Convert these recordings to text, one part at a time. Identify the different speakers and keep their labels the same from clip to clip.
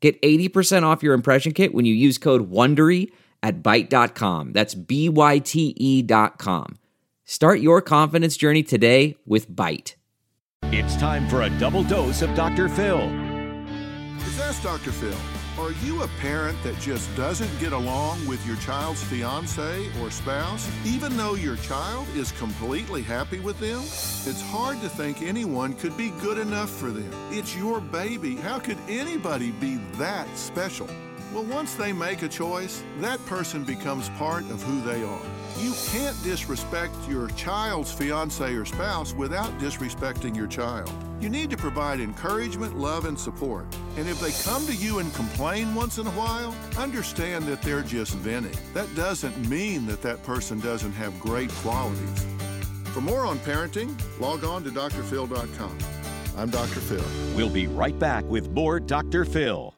Speaker 1: Get 80% off your impression kit when you use code WONDERY at Byte.com. That's B-Y-T-E dot com. Start your confidence journey today with Byte.
Speaker 2: It's time for a double dose of Dr. Phil.
Speaker 3: Is Ask Dr. Phil. Are you a parent that just doesn't get along with your child's fiance or spouse, even though your child is completely happy with them? It's hard to think anyone could be good enough for them. It's your baby. How could anybody be that special? Well, once they make a choice, that person becomes part of who they are. You can't disrespect your child's fiance or spouse without disrespecting your child. You need to provide encouragement, love, and support. And if they come to you and complain once in a while, understand that they're just venting. That doesn't mean that that person doesn't have great qualities. For more on parenting, log on to drphil.com. I'm Dr. Phil.
Speaker 2: We'll be right back with more Dr. Phil.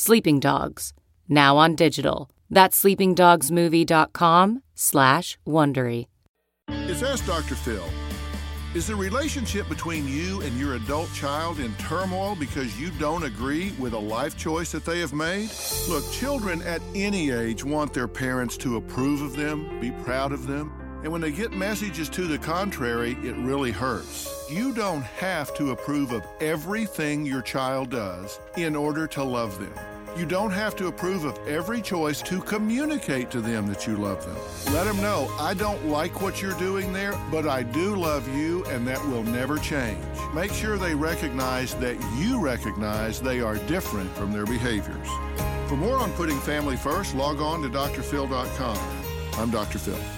Speaker 4: Sleeping Dogs, now on digital. That's sleepingdogsmovie.com slash Wondery.
Speaker 3: It's Ask Dr. Phil. Is the relationship between you and your adult child in turmoil because you don't agree with a life choice that they have made? Look, children at any age want their parents to approve of them, be proud of them. And when they get messages to the contrary, it really hurts. You don't have to approve of everything your child does in order to love them. You don't have to approve of every choice to communicate to them that you love them. Let them know, I don't like what you're doing there, but I do love you and that will never change. Make sure they recognize that you recognize they are different from their behaviors. For more on putting family first, log on to drphil.com. I'm Dr. Phil.